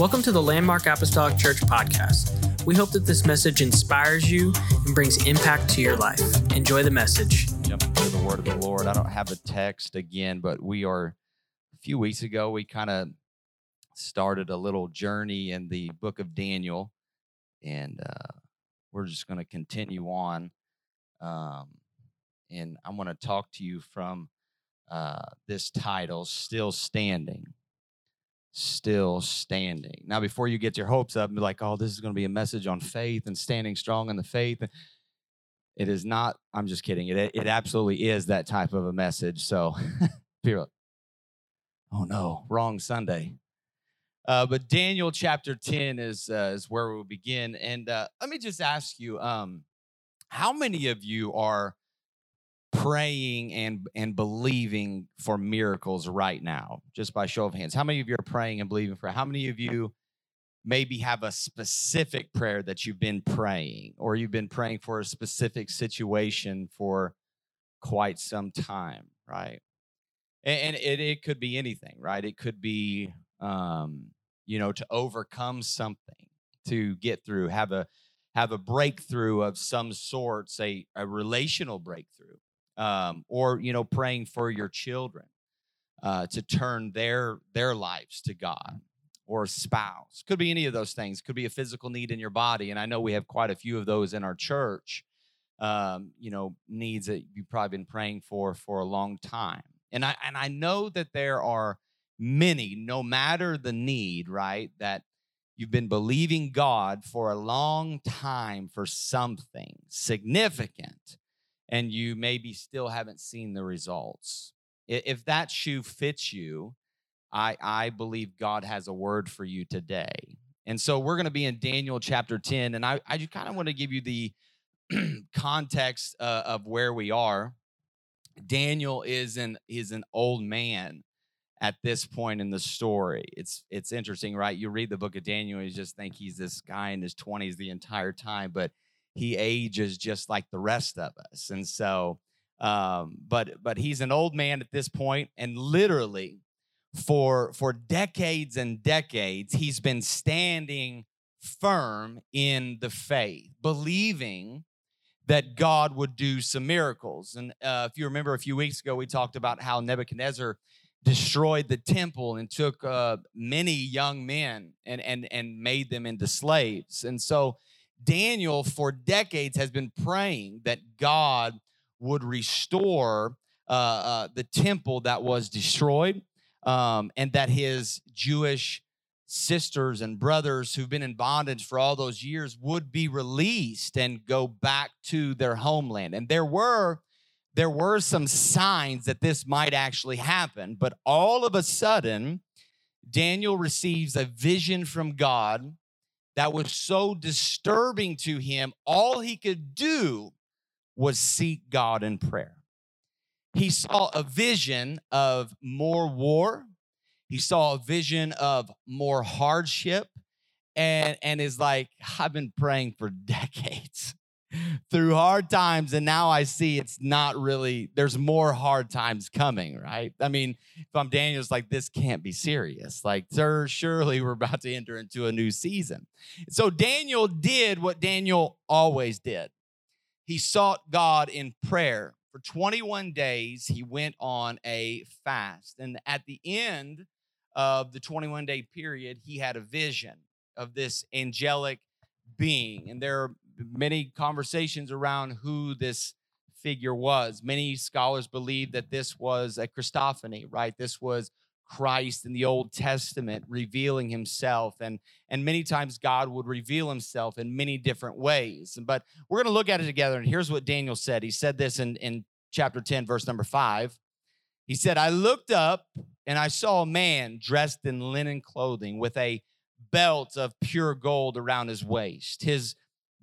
Welcome to the Landmark Apostolic Church podcast. We hope that this message inspires you and brings impact to your life. Enjoy the message. Jump into the word of the Lord. I don't have a text again, but we are a few weeks ago, we kind of started a little journey in the book of Daniel, and uh, we're just going to continue on. Um, and I want to talk to you from uh, this title, Still Standing still standing. Now, before you get your hopes up and be like, oh, this is going to be a message on faith and standing strong in the faith, it is not. I'm just kidding. It, it absolutely is that type of a message. So, people, oh no, wrong Sunday. Uh, but Daniel chapter 10 is, uh, is where we'll begin. And uh, let me just ask you um, how many of you are praying and and believing for miracles right now just by show of hands. How many of you are praying and believing for how many of you maybe have a specific prayer that you've been praying or you've been praying for a specific situation for quite some time right? And, and it, it could be anything right? It could be um you know to overcome something to get through have a have a breakthrough of some sort say a relational breakthrough um, or you know praying for your children uh, to turn their their lives to god or a spouse. Could be any of those things. Could be a physical need in your body and i know we have quite a few of those in our church um, you know needs that you've probably been praying for for a long time. And i and i know that there are many no matter the need right that you've been believing god for a long time for something significant and you maybe still haven't seen the results. If that shoe fits you, I, I believe God has a word for you today. And so we're going to be in Daniel chapter 10. And I, I just kind of want to give you the context uh, of where we are. Daniel is an, is an old man at this point in the story. It's it's interesting, right? You read the book of Daniel, you just think he's this guy in his 20s the entire time, but he ages just like the rest of us. And so, um, but but he's an old man at this point, and literally for for decades and decades, he's been standing firm in the faith, believing that God would do some miracles. And uh, if you remember a few weeks ago, we talked about how Nebuchadnezzar destroyed the temple and took uh, many young men and and and made them into slaves. And so Daniel, for decades, has been praying that God would restore uh, uh, the temple that was destroyed um, and that his Jewish sisters and brothers who've been in bondage for all those years would be released and go back to their homeland. And there were there were some signs that this might actually happen, but all of a sudden Daniel receives a vision from God that was so disturbing to him, all he could do was seek God in prayer. He saw a vision of more war, he saw a vision of more hardship, and, and is like, I've been praying for decades through hard times and now i see it's not really there's more hard times coming right? I mean if i'm daniel it's like this can't be serious. Like sir surely we're about to enter into a new season. So daniel did what daniel always did. He sought god in prayer for 21 days. He went on a fast and at the end of the 21 day period he had a vision of this angelic being and there many conversations around who this figure was. Many scholars believe that this was a Christophany, right? This was Christ in the Old Testament revealing himself. And, and many times God would reveal himself in many different ways. But we're going to look at it together. And here's what Daniel said. He said this in, in chapter 10, verse number five. He said, I looked up and I saw a man dressed in linen clothing with a belt of pure gold around his waist. His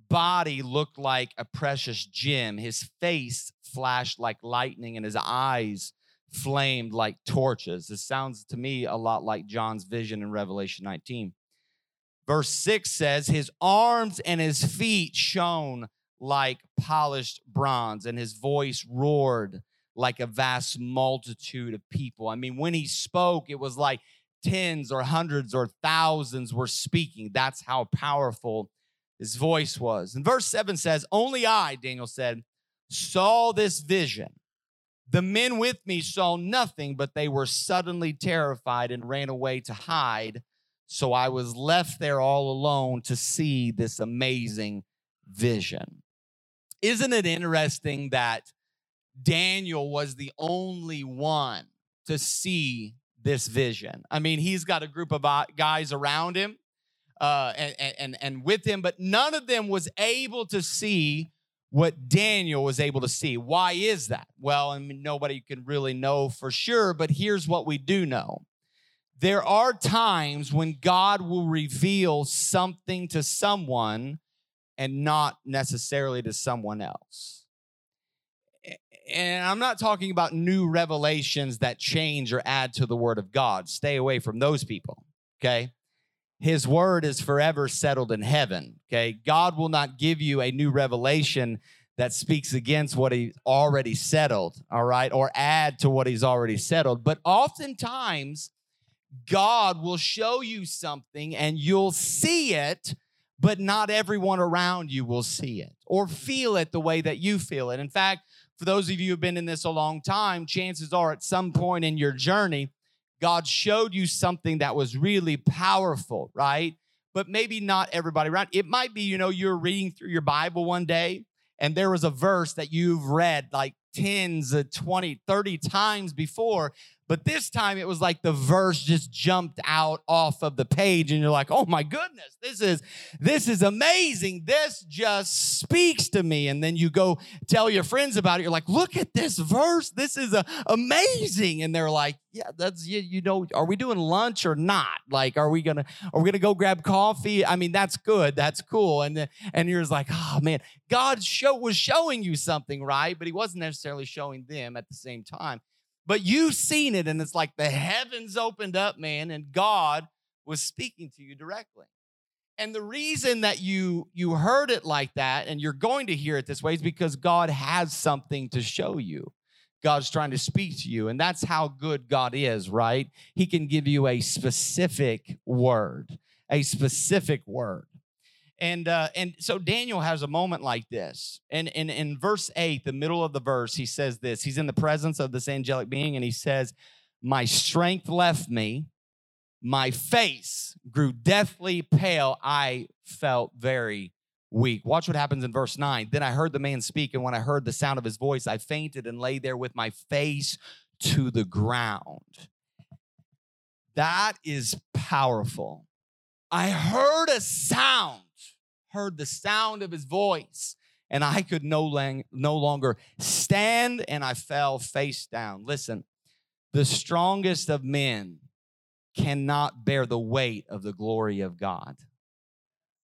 body looked like a precious gem. His face flashed like lightning, and his eyes flamed like torches. This sounds to me a lot like John's vision in Revelation 19. Verse 6 says, His arms and his feet shone like polished bronze, and his voice roared like a vast multitude of people. I mean, when he spoke, it was like tens or hundreds or thousands were speaking. That's how powerful his voice was. And verse 7 says, Only I, Daniel said, saw this vision. The men with me saw nothing, but they were suddenly terrified and ran away to hide. So I was left there all alone to see this amazing vision. Isn't it interesting that Daniel was the only one to see this vision? I mean, he's got a group of uh, guys around him uh, and, and, and with him, but none of them was able to see what Daniel was able to see. Why is that? Well, I mean, nobody can really know for sure, but here's what we do know. There are times when God will reveal something to someone and not necessarily to someone else. And I'm not talking about new revelations that change or add to the word of God. Stay away from those people, okay? His word is forever settled in heaven. Okay. God will not give you a new revelation that speaks against what he already settled. All right. Or add to what he's already settled. But oftentimes, God will show you something and you'll see it, but not everyone around you will see it or feel it the way that you feel it. In fact, for those of you who've been in this a long time, chances are at some point in your journey, God showed you something that was really powerful, right? But maybe not everybody around. It might be, you know, you're reading through your Bible one day and there was a verse that you've read like tens, 20, 30 times before, but this time it was like the verse just jumped out off of the page and you're like, "Oh my goodness, this is this is amazing. This just speaks to me." And then you go tell your friends about it. You're like, "Look at this verse. This is a, amazing." And they're like, "Yeah, that's you, you know, are we doing lunch or not? Like are we going to are we going to go grab coffee? I mean, that's good. That's cool." And and you're just like, "Oh man, God show was showing you something, right? But he wasn't necessarily showing them at the same time." But you've seen it, and it's like the heavens opened up, man, and God was speaking to you directly. And the reason that you you heard it like that and you're going to hear it this way is because God has something to show you. God's trying to speak to you and that's how good God is, right? He can give you a specific word, a specific word. And uh, and so Daniel has a moment like this. And, and in verse 8, the middle of the verse, he says this. He's in the presence of this angelic being, and he says, My strength left me, my face grew deathly pale. I felt very weak. Watch what happens in verse 9. Then I heard the man speak, and when I heard the sound of his voice, I fainted and lay there with my face to the ground. That is powerful. I heard a sound heard the sound of his voice, and I could no, lang- no longer stand, and I fell face down. Listen, the strongest of men cannot bear the weight of the glory of God.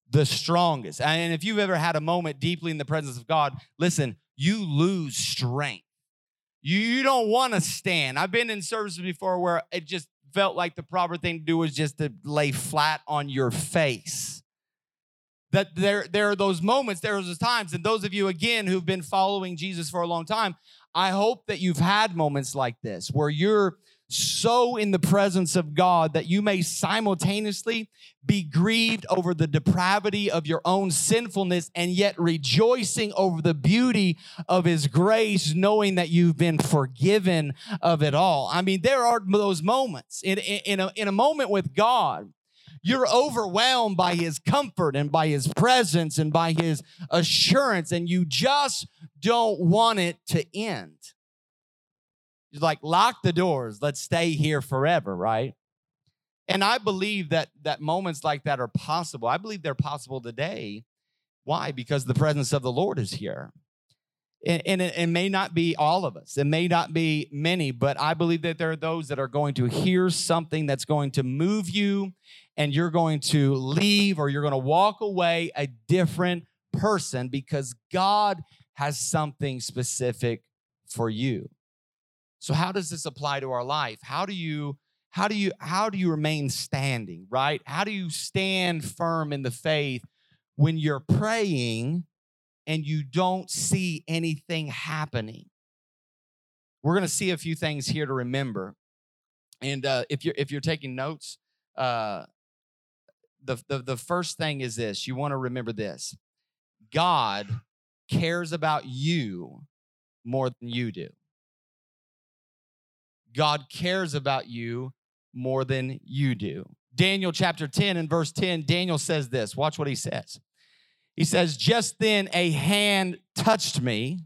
The strongest. And if you've ever had a moment deeply in the presence of God, listen, you lose strength. You don't want to stand. I've been in services before where it just felt like the proper thing to do was just to lay flat on your face that there, there are those moments, there are those times. And those of you, again, who've been following Jesus for a long time, I hope that you've had moments like this where you're so in the presence of God that you may simultaneously be grieved over the depravity of your own sinfulness and yet rejoicing over the beauty of His grace, knowing that you've been forgiven of it all. I mean, there are those moments in, in, in, a, in a moment with God you're overwhelmed by his comfort and by his presence and by his assurance, and you just don't want it to end. He's like, lock the doors. Let's stay here forever, right? And I believe that that moments like that are possible. I believe they're possible today. Why? Because the presence of the Lord is here. And, it, it, may not be all of us, it may not be many, but I believe that there are those that are going to hear something that's going to move you and you're going to leave or you're going to walk away a different person because God has something specific for you. So how does this apply to our life? How do you how do you how do you remain standing, right? How do you stand firm in the faith when you're praying and you don't see anything happening? We're going to see a few things here to remember And uh, if you're if you're taking notes, uh, the, the the first thing is this: you want to remember this. God cares about you more than you do. God cares about you more than you do. Daniel chapter 10 and verse 10, Daniel says this. Watch what he says. He says, Just then a hand touched me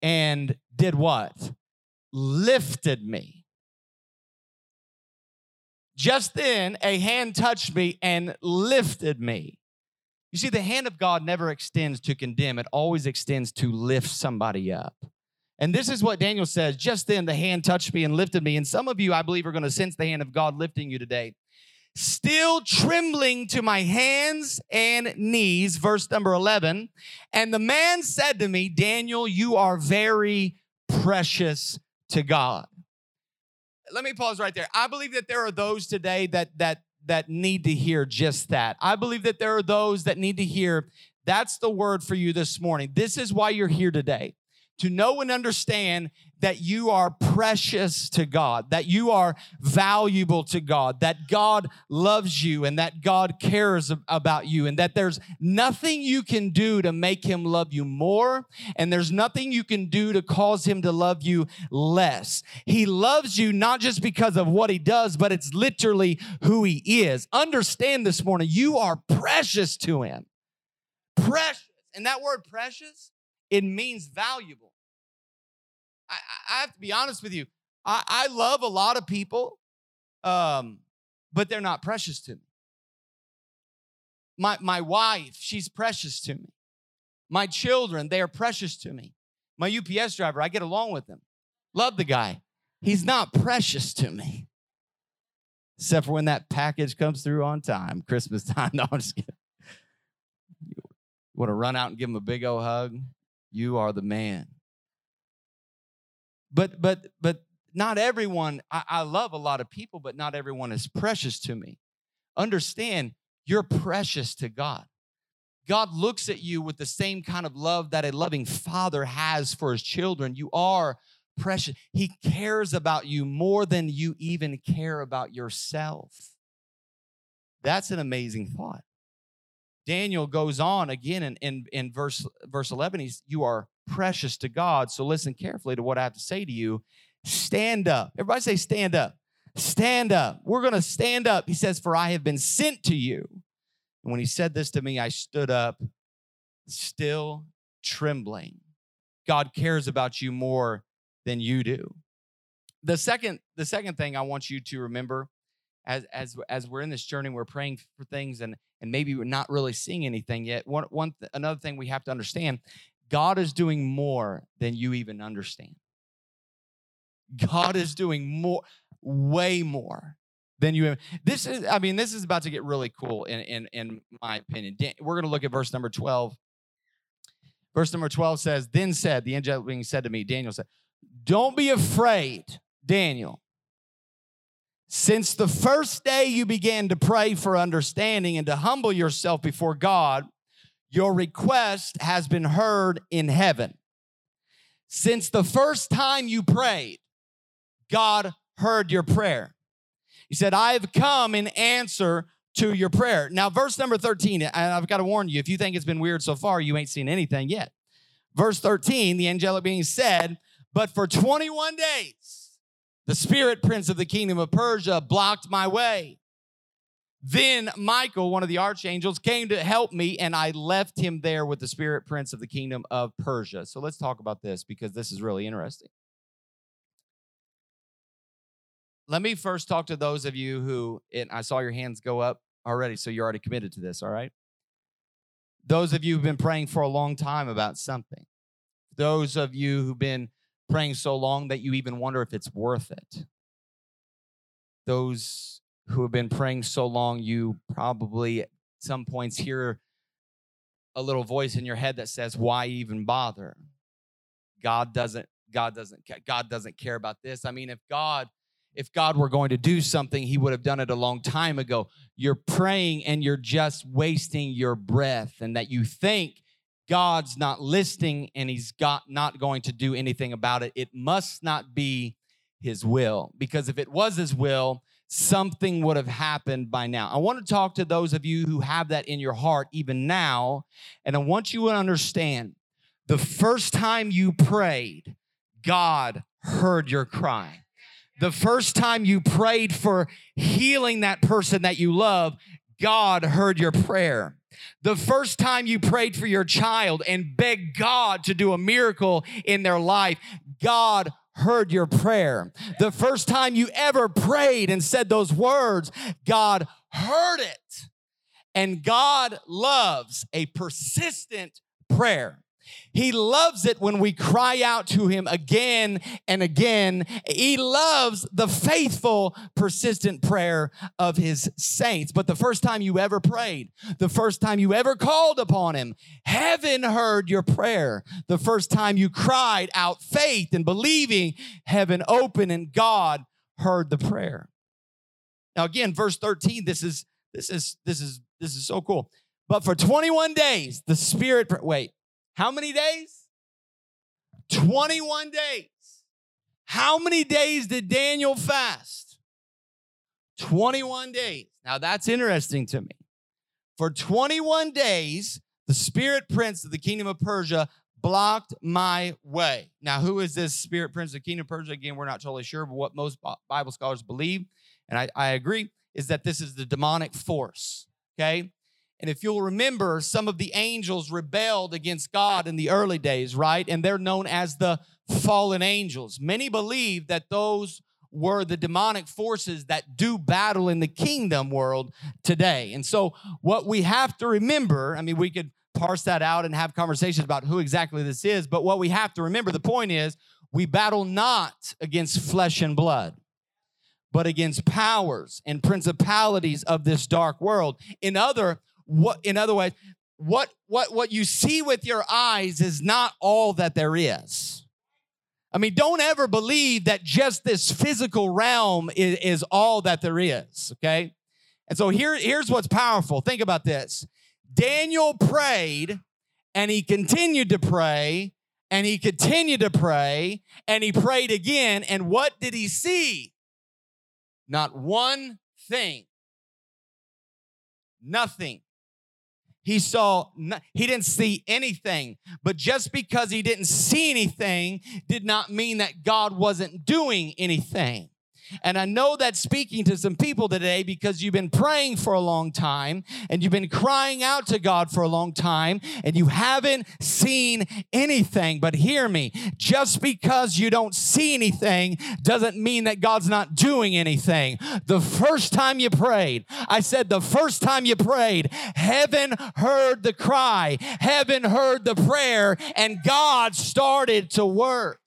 and did what? Lifted me. Just then a hand touched me and lifted me. You see, the hand of God never extends to condemn, it always extends to lift somebody up. And this is what Daniel says just then the hand touched me and lifted me. And some of you, I believe, are going to sense the hand of God lifting you today. Still trembling to my hands and knees, verse number 11. And the man said to me, Daniel, you are very precious to God. Let me pause right there. I believe that there are those today that that that need to hear just that. I believe that there are those that need to hear that's the word for you this morning. This is why you're here today to know and understand that you are precious to God, that you are valuable to God, that God loves you and that God cares about you, and that there's nothing you can do to make Him love you more, and there's nothing you can do to cause Him to love you less. He loves you not just because of what He does, but it's literally who He is. Understand this morning, you are precious to Him. Precious. And that word precious, it means valuable. I, I have to be honest with you. I, I love a lot of people, um, but they're not precious to me. My, my wife, she's precious to me. My children, they are precious to me. My UPS driver, I get along with him. Love the guy. He's not precious to me. Except for when that package comes through on time, Christmas time. No, I'm just kidding. You want to run out and give him a big old hug? You are the man but but but not everyone I, I love a lot of people but not everyone is precious to me. Understand you're precious to god. God looks at you with the same kind of love that a loving father has for his children. You are precious. He cares about you more than you even care about yourself. That's an amazing thought. Daniel goes on again in, in, in verse verse 11 he's you are precious to God. So listen carefully to what I have to say to you. Stand up. Everybody say, stand up. Stand up. We're going to stand up. He says, For I have been sent to you. And when he said this to me, I stood up, still trembling. God cares about you more than you do. The second, the second thing I want you to remember as as as we're in this journey, we're praying for things and and maybe we're not really seeing anything yet. One one another thing we have to understand God is doing more than you even understand. God is doing more, way more than you. This is, I mean, this is about to get really cool in, in, in my opinion. We're going to look at verse number 12. Verse number 12 says, Then said, the angel being said to me, Daniel said, Don't be afraid, Daniel. Since the first day you began to pray for understanding and to humble yourself before God, your request has been heard in heaven. Since the first time you prayed, God heard your prayer. He said, I have come in answer to your prayer. Now, verse number 13, and I've got to warn you, if you think it's been weird so far, you ain't seen anything yet. Verse 13, the angelic being said, But for 21 days, the spirit prince of the kingdom of Persia blocked my way. Then Michael, one of the archangels, came to help me, and I left him there with the spirit prince of the kingdom of Persia. So let's talk about this because this is really interesting. Let me first talk to those of you who, and I saw your hands go up already, so you're already committed to this, all right? Those of you who've been praying for a long time about something, those of you who've been praying so long that you even wonder if it's worth it, those who have been praying so long, you probably at some points hear a little voice in your head that says, "Why even bother?" God doesn't God doesn't God doesn't care about this. I mean, if God if God were going to do something, he would have done it a long time ago. You're praying and you're just wasting your breath and that you think God's not listening and he's got not going to do anything about it. It must not be his will. Because if it was his will, something would have happened by now. I want to talk to those of you who have that in your heart even now. And I want you to understand the first time you prayed, God heard your cry. The first time you prayed for healing that person that you love, God heard your prayer. The first time you prayed for your child and begged God to do a miracle in their life, God heard your prayer. The first time you ever prayed and said those words, God heard it. And God loves a persistent prayer. He loves it when we cry out to him again and again. He loves the faithful, persistent prayer of his saints. But the first time you ever prayed, the first time you ever called upon him, heaven heard your prayer. The first time you cried out faith and believing, heaven opened and God heard the prayer. Now again, verse 13, this is this is this is this is so cool. But for 21 days, the Spirit, wait, how many days? 21 days. How many days did Daniel fast? 21 days. Now that's interesting to me. For 21 days, the spirit prince of the kingdom of Persia blocked my way. Now, who is this spirit prince of the kingdom of Persia? Again, we're not totally sure, but what most Bible scholars believe, and I, I agree, is that this is the demonic force. Okay. And if you'll remember, some of the angels rebelled against God in the early days, right? And they're known as the fallen angels. Many believe that those were the demonic forces that do battle in the kingdom world today. And so, what we have to remember, I mean, we could parse that out and have conversations about who exactly this is, but what we have to remember, the point is, we battle not against flesh and blood but against powers and principalities of this dark world. In other what in other words what what what you see with your eyes is not all that there is. I mean don't ever believe that just this physical realm is, is all that there is okay? And so here here's what's powerful. Think about this. Daniel prayed and he continued to pray and he continued to pray and he prayed again and what did he see? Not one thing. Nothing he saw he didn't see anything. But just because he didn't see anything did not mean that god wasn't doing anything and I know that's speaking to some people today because you've been praying for a long time and you've been crying out to God for a long time and you haven't seen anything. But hear me, just because you don't see anything doesn't mean that God's not doing anything. The first time you prayed, I said the first time you prayed, heaven heard the cry, heaven heard the prayer, and God started to work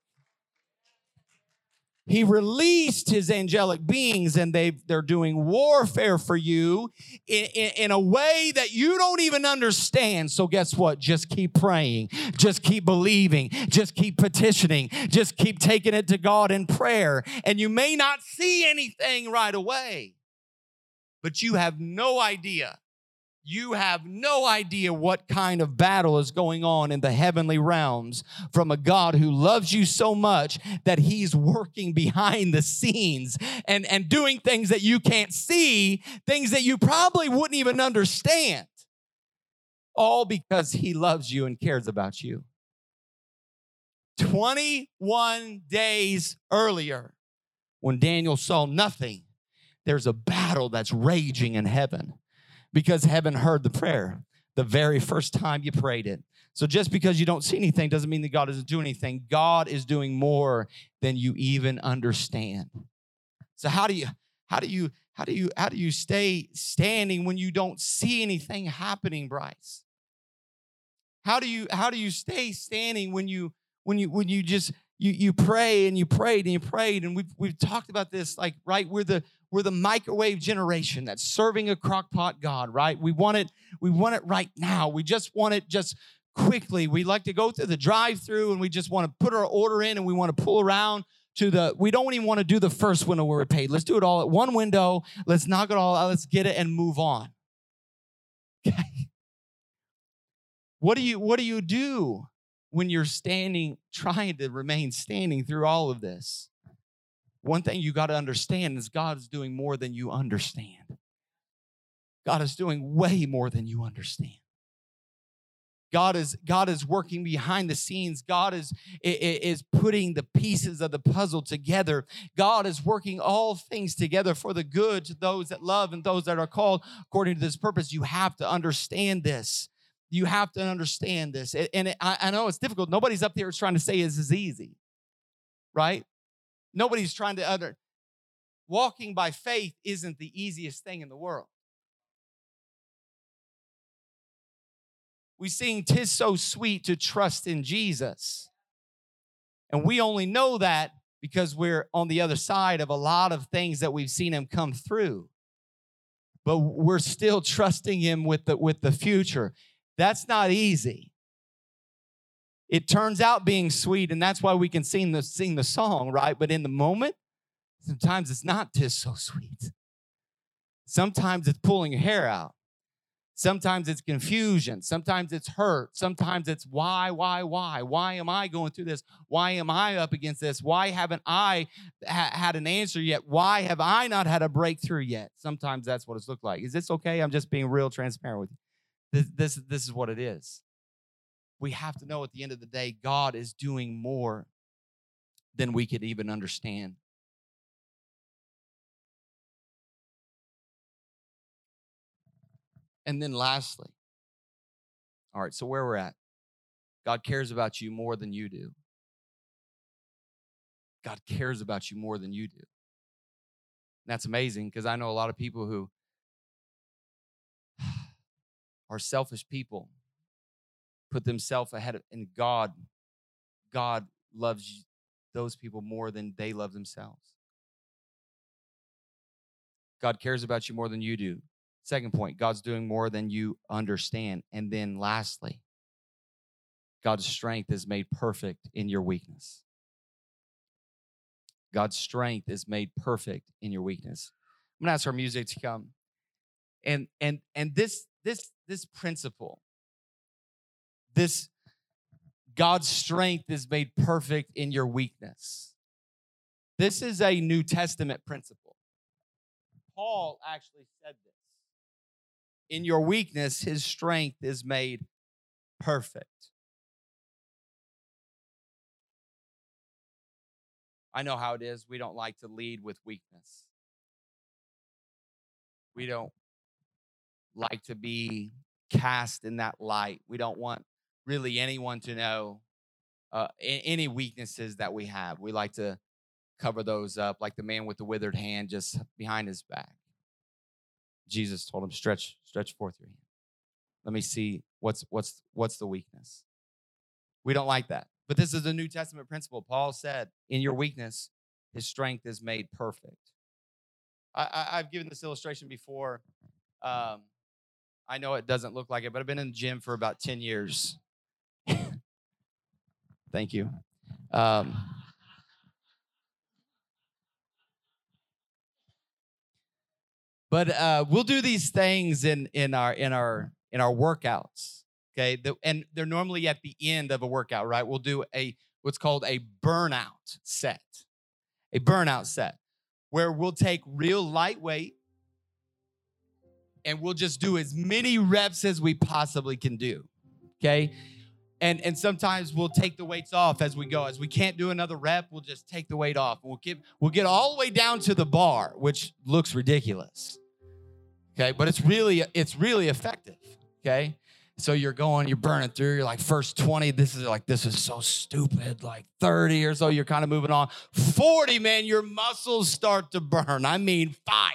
he released his angelic beings and they they're doing warfare for you in, in, in, a way that you don't even understand. So guess what? Just keep praying. Just keep believing. Just keep petitioning. Just keep taking it to god in prayer. And you may not see anything right away but you have no idea you have no idea what kind of battle is going on in the heavenly realms from a God who loves you so much that he's working behind the scenes and, and doing things that you can't see, things that you probably wouldn't even understand, all because he loves you and cares about you. 21 days earlier, when Daniel saw nothing, there's a battle that's raging in heaven because heaven heard the prayer the very first time you prayed it. So just because you don't see anything doesn't mean that God doesn't do anything. God is doing more than you even understand. So how do you how do you how do you how do you stay standing when you don't see anything happening, Bryce? How do you how do you stay standing when you when you when you just you you pray and you prayed and you prayed and we've we've talked about this like right we're the we're the microwave generation that's serving a crockpot God, right? We want it, we want it right now. We just want it just quickly. We like to go through the drive-through and we just want to put our order in and we want to pull around to the we don't even want to do the first window where we're paid. Let's do it all at one window. Let's knock it all out. Let's get it and move on. Okay. What do you what do you do when you're standing trying to remain standing through all of this? One thing you got to understand is God is doing more than you understand. God is doing way more than you understand. God is God is working behind the scenes. God is is putting the pieces of the puzzle together. God is working all things together for the good to those that love and those that are called according to this purpose. You have to understand this. You have to understand this. And I know it's difficult. Nobody's up there trying to say this is easy, right? Nobody's trying to under. Walking by faith isn't the easiest thing in the world. we sing tis so sweet to trust in jesus and we only know that because we're on the other side of a lot of things that we've seen him come through but we're still trusting him with the with the future that's not easy it turns out being sweet and that's why we can sing the sing the song right but in the moment sometimes it's not tis so sweet sometimes it's pulling your hair out Sometimes it's confusion. Sometimes it's hurt. Sometimes it's why, why, why? Why am I going through this? Why am I up against this? Why haven't I ha- had an answer yet? Why have I not had a breakthrough yet? Sometimes that's what it's looked like. Is this okay? I'm just being real transparent with you. This, this, this is what it is. We have to know at the end of the day, God is doing more than we could even understand. And then lastly, all right, so where we're at, God cares about you more than you do. God cares about you more than you do. And that's amazing because I know a lot of people who are selfish people, put themselves ahead of, and God, God loves those people more than they love themselves. God cares about you more than you do. Second point, God's doing more than you understand. And then lastly, God's strength is made perfect in your weakness. God's strength is made perfect in your weakness. I'm gonna ask our music to come. And and and this this this principle, this God's strength is made perfect in your weakness. This is a New Testament principle. Paul actually said this in your weakness, his strength is made perfect. I know how it is. We don't like to lead with weakness. We don't like to be cast in that light. We don't want really anyone to know uh, any weaknesses that we have. We like to cover those up, like the man with the withered hand just behind his back. Jesus told him, stretch, stretch forth your hand. Let me see what's what's what's the weakness. We don't like that. But this is a New Testament principle. Paul said, in your weakness, his strength is made perfect. I, have given this illustration before. Um, I know it doesn't look like it, but I've been in the gym for about 10 years. Thank you. Um, But uh, we'll do these things in in our in our in our workouts. Okay, the, and they're normally at the end of a workout, right? We'll do a what's called a burnout set, a burnout set, where we'll take real lightweight and we'll just do as many reps as we possibly can do. Okay. And, and sometimes we'll take the weights off as we go. As we can't do another rep, we'll just take the weight off. We'll get we'll get all the way down to the bar, which looks ridiculous. Okay but it's really it's really effective. Okay so you're going you're burning through you're like first 20 this is like this is so stupid like 30 or so you're kind of moving on. 40 man your muscles start to burn. I mean fire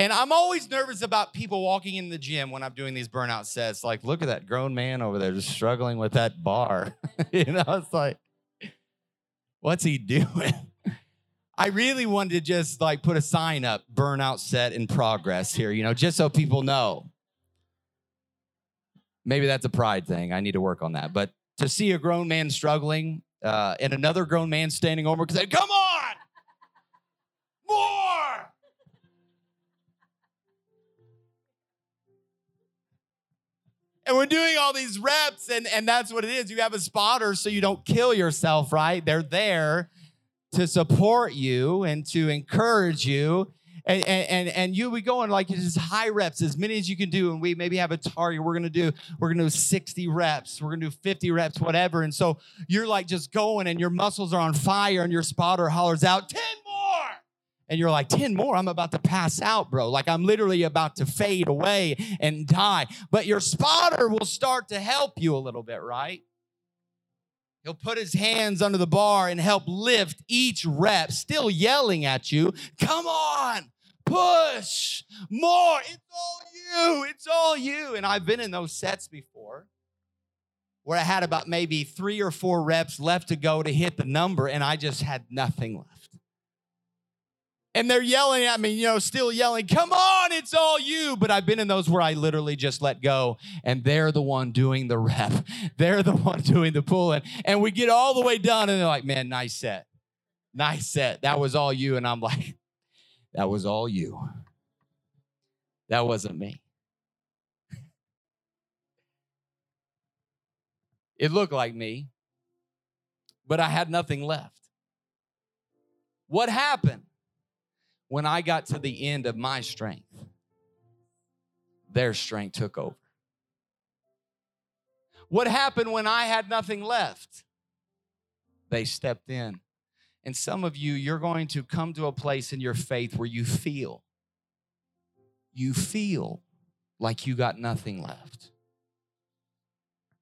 and i'm always nervous about people walking in the gym when i'm doing these burnout sets like look at that grown man over there just struggling with that bar you know it's like what's he doing I really wanted to just like put a sign up, burnout set in progress here, you know, just so people know. Maybe that's a pride thing. I need to work on that. But to see a grown man struggling uh, and another grown man standing over because come on, more. And we're doing all these reps, and, and that's what it is. You have a spotter so you don't kill yourself, right? They're there to support you and to encourage you. And, and, and you be going like just high reps, as many as you can do. And we maybe have a target. We're gonna do, we're gonna do 60 reps, we're gonna do 50 reps, whatever. And so you're like just going and your muscles are on fire, and your spotter hollers out, 10 more. And you're like, 10 more? I'm about to pass out, bro. Like I'm literally about to fade away and die. But your spotter will start to help you a little bit, right? He'll put his hands under the bar and help lift each rep, still yelling at you, Come on, push more. It's all you. It's all you. And I've been in those sets before where I had about maybe three or four reps left to go to hit the number, and I just had nothing left and they're yelling at me, you know, still yelling, come on, it's all you. But I've been in those where I literally just let go and they're the one doing the rep. They're the one doing the pulling. And we get all the way done and they're like, man, nice set. Nice set. That was all you. And I'm like, that was all you. That wasn't me. It looked like me, but I had nothing left. What happened? When I got to the end of my strength, their strength took over. What happened when I had nothing left? They stepped in. And some of you, you're going to come to a place in your faith where you feel, you feel like you got nothing left.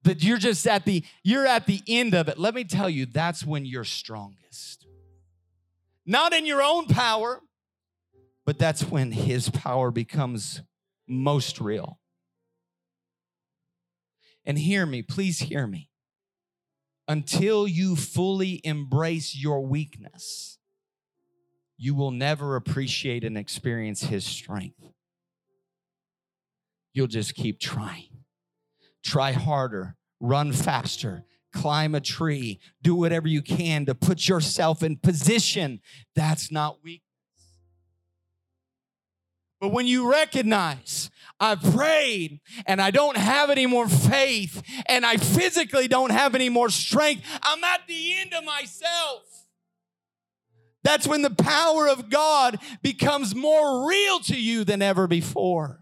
That you're just at the, you're at the end of it. Let me tell you, that's when you're strongest. Not in your own power, but that's when his power becomes most real. And hear me, please hear me. Until you fully embrace your weakness, you will never appreciate and experience his strength. You'll just keep trying. Try harder, run faster, climb a tree, do whatever you can to put yourself in position. That's not weakness. But when you recognize I've prayed and I don't have any more faith and I physically don't have any more strength, I'm at the end of myself. That's when the power of God becomes more real to you than ever before.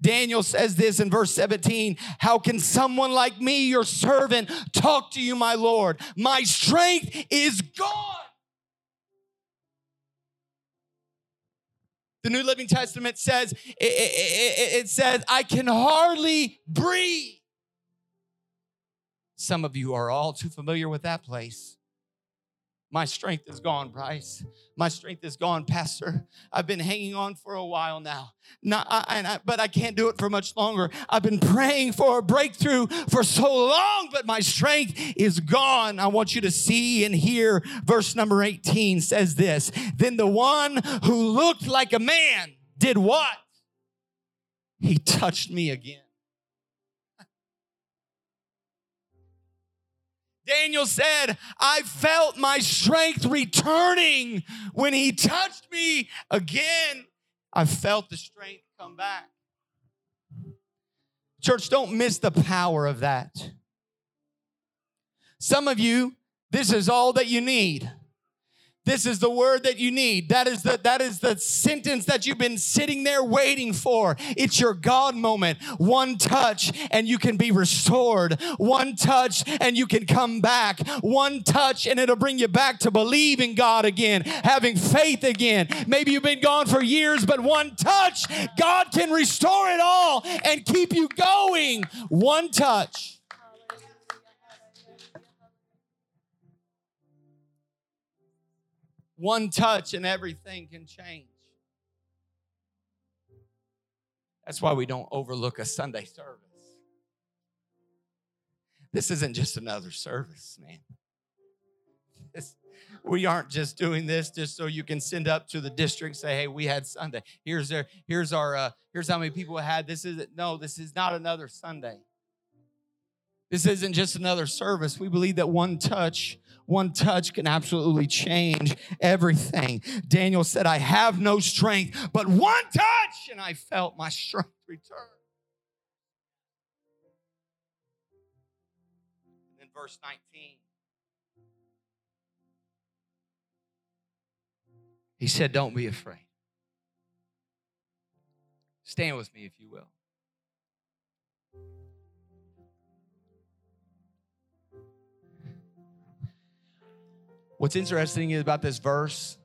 Daniel says this in verse 17 How can someone like me, your servant, talk to you, my Lord? My strength is gone. The New Living Testament says, it, it, it, says, I can hardly breathe. Some of you are all too familiar with that place. My strength is gone, Bryce. My strength is gone, Pastor. I've been hanging on for a while now, Not, I, I, but I can't do it for much longer. I've been praying for a breakthrough for so long, but my strength is gone. I want you to see and hear verse number 18 says this Then the one who looked like a man did what? He touched me again. Daniel said, I felt my strength returning when he touched me again. I felt the strength come back. Church, don't miss the power of that. Some of you, this is all that you need. This is the word that you need. That is the that is the sentence that you've been sitting there waiting for. It's your God moment. One touch and you can be restored. One touch and you can come back. One touch and it'll bring you back to believing God again, having faith again. Maybe you've been gone for years, but one touch, God can restore it all and keep you going. One touch. One touch and everything can change. That's why we don't overlook a Sunday service. This isn't just another service, man. This, we aren't just doing this just so you can send up to the district say, "Hey, we had Sunday. Here's our here's our uh, here's how many people had." This is no, this is not another Sunday. This isn't just another service. We believe that one touch, one touch can absolutely change everything. Daniel said, I have no strength, but one touch, and I felt my strength return. And then verse 19. He said, Don't be afraid. Stand with me, if you will. What's interesting is about this verse,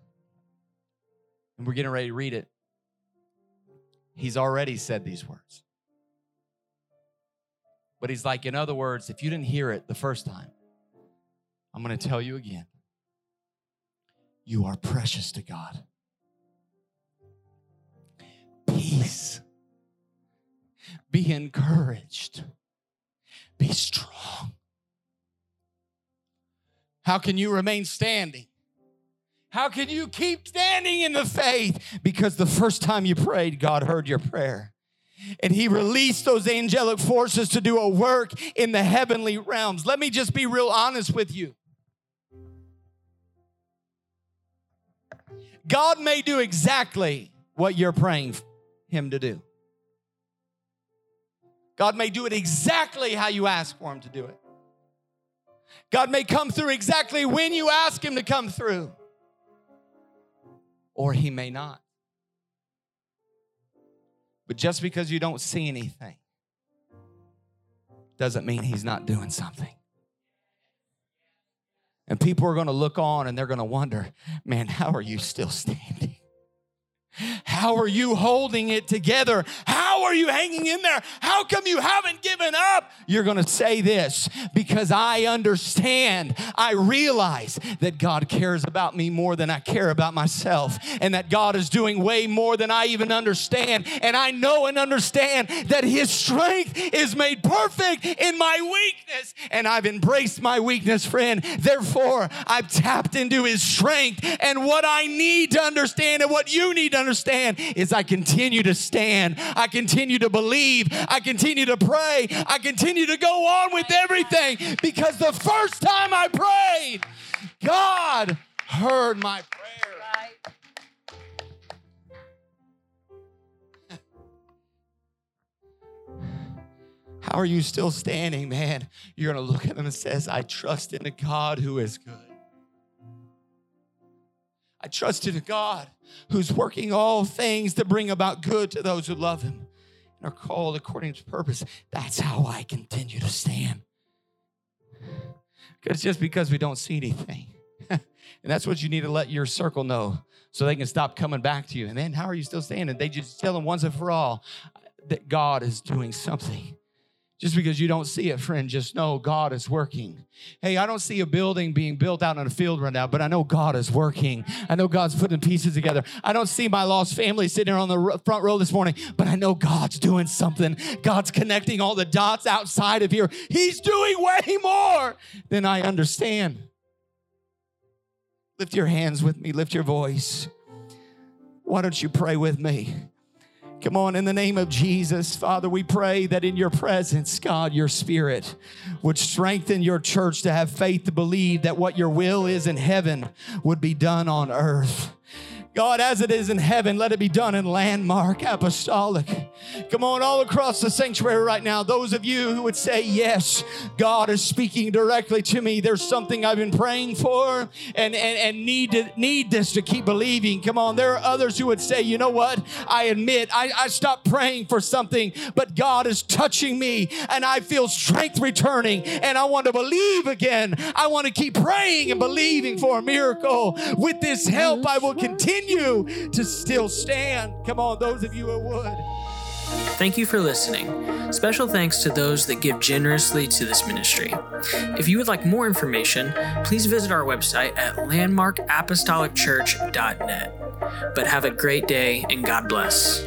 and we're getting ready to read it, he's already said these words. But he's like, in other words, if you didn't hear it the first time, I'm going to tell you again. You are precious to God. Peace. Be encouraged. Be strong. How can you remain standing? How can you keep standing in the faith? Because the first time you prayed, God heard your prayer. And he released those angelic forces to do a work in the heavenly realms. Let me just be real honest with you. God may do exactly what you're praying Him to do. God may do it exactly how you ask for Him to do it. God may come through exactly when you ask Him to come through, or He may not. But just because you don't see anything doesn't mean He's not doing something. And people are going to look on and they're going to wonder, man, how are you still standing? How are you holding it together? How are you hanging in there? How come you haven't given up? You're going to say this because I understand, I realize that God cares about me more than I care about myself, and that God is doing way more than I even understand. And I know and understand that His strength is made perfect in my weakness, and I've embraced my weakness, friend. Therefore, I've tapped into His strength, and what I need to understand and what you need to understand is I continue to stand, I continue to believe, I continue to pray, I continue to go on with everything because the first time I prayed, God heard my prayer. How are you still standing, man? You're going to look at him and says, "I trust in a God who is good." I trust in a God who's working all things to bring about good to those who love him and are called according to purpose. That's how I continue to stand. Because just because we don't see anything. and that's what you need to let your circle know so they can stop coming back to you. And then how are you still standing? They just tell them once and for all that God is doing something. Just because you don't see it, friend, just know God is working. Hey, I don't see a building being built out in a field right now, but I know God is working. I know God's putting pieces together. I don't see my lost family sitting here on the front row this morning, but I know God's doing something. God's connecting all the dots outside of here. He's doing way more than I understand. Lift your hands with me, lift your voice. Why don't you pray with me? Come on, in the name of Jesus, Father, we pray that in your presence, God, your spirit would strengthen your church to have faith to believe that what your will is in heaven would be done on earth. God, as it is in heaven, let it be done in landmark apostolic. Come on, all across the sanctuary right now, those of you who would say, Yes, God is speaking directly to me. There's something I've been praying for and, and, and need, to, need this to keep believing. Come on, there are others who would say, You know what? I admit I, I stopped praying for something, but God is touching me and I feel strength returning and I want to believe again. I want to keep praying and believing for a miracle. With this help, I will continue continue to still stand. Come on, those of you who would. Thank you for listening. Special thanks to those that give generously to this ministry. If you would like more information, please visit our website at landmarkapostolicchurch.net. But have a great day and God bless.